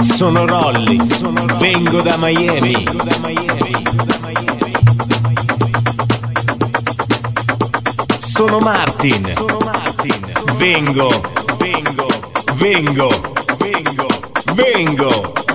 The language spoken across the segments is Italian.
Sono Rolly, vengo da Miami. Sono Martin, vengo, vengo, vengo, vengo, vengo.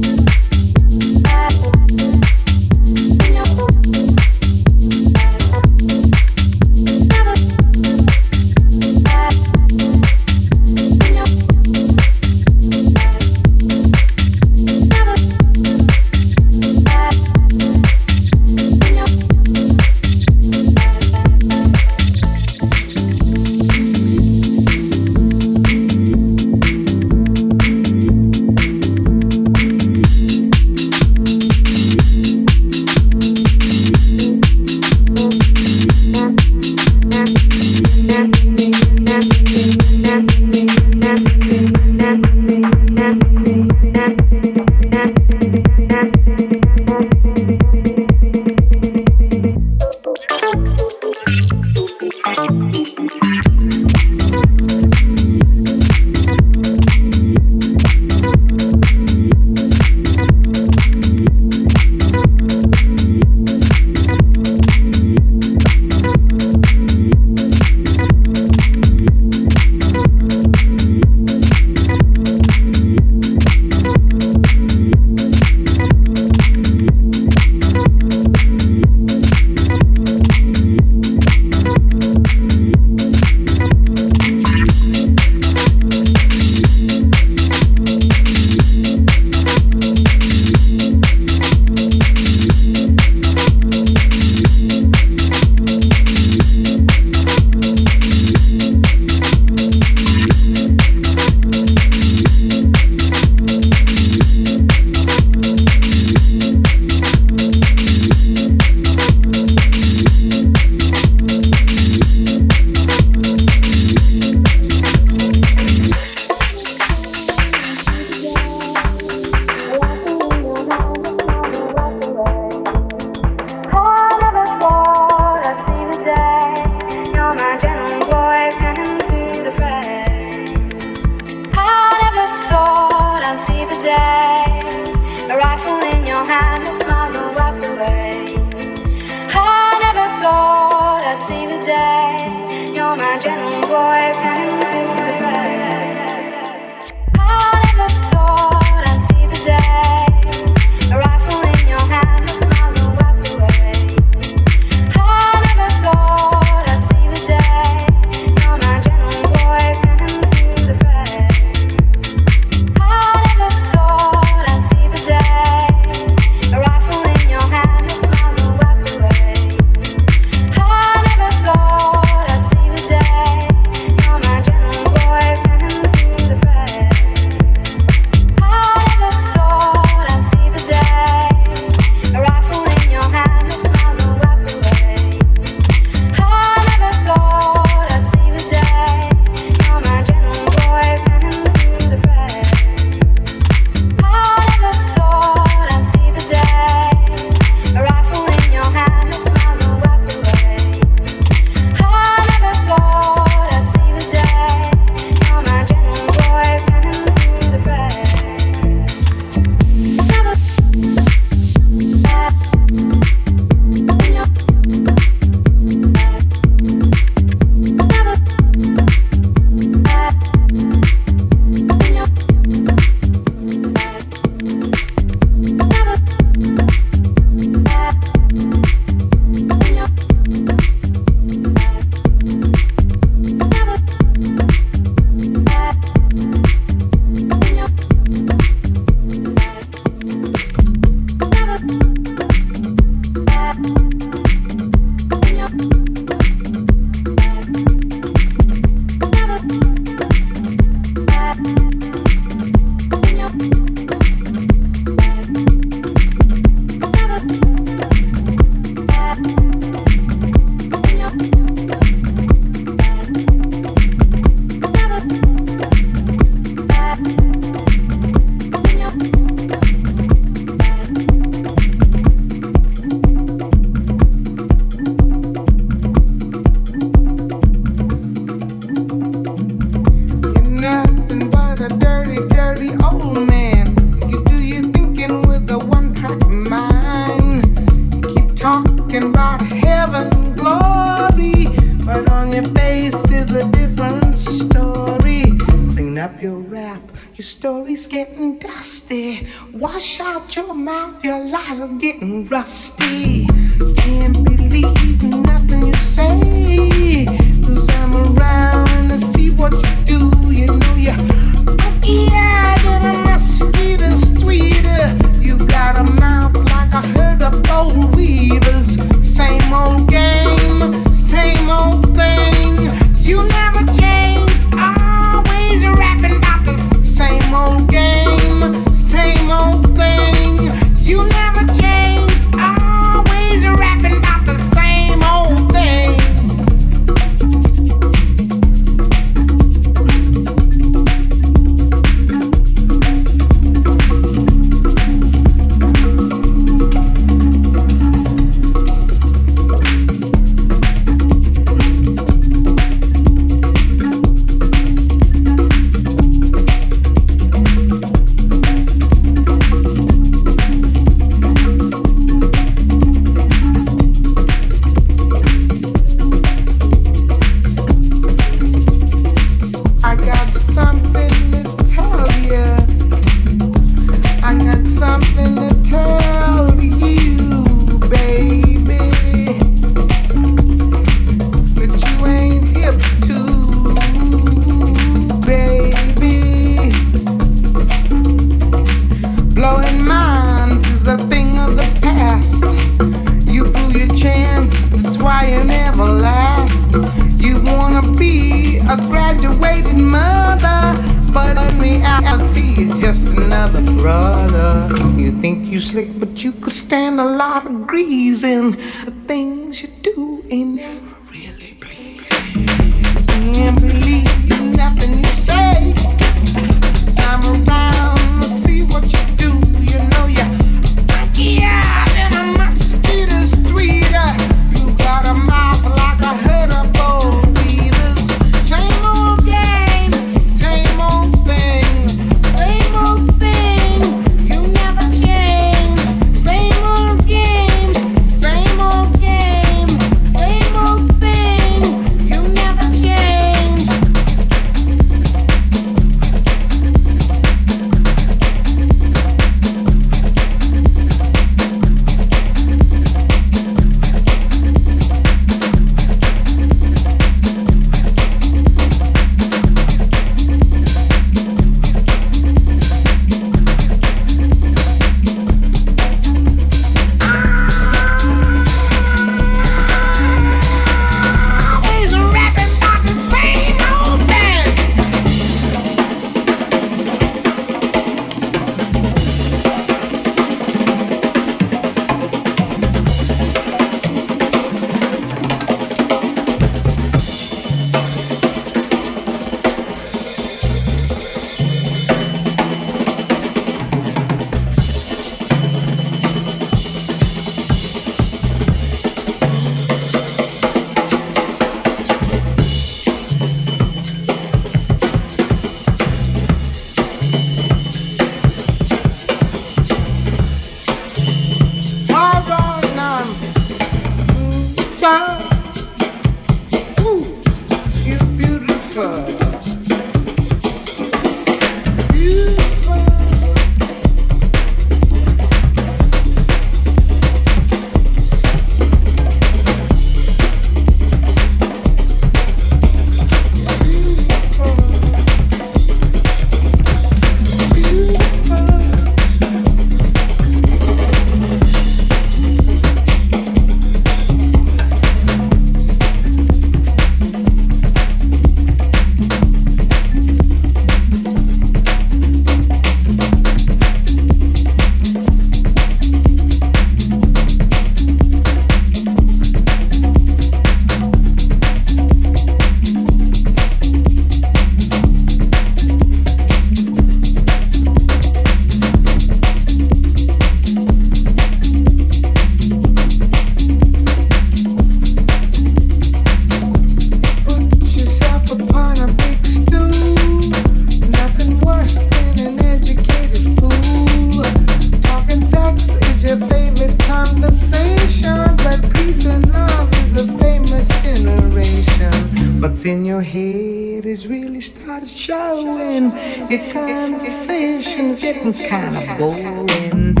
Things in your head is really started showing. Your conversation's getting kind of boring.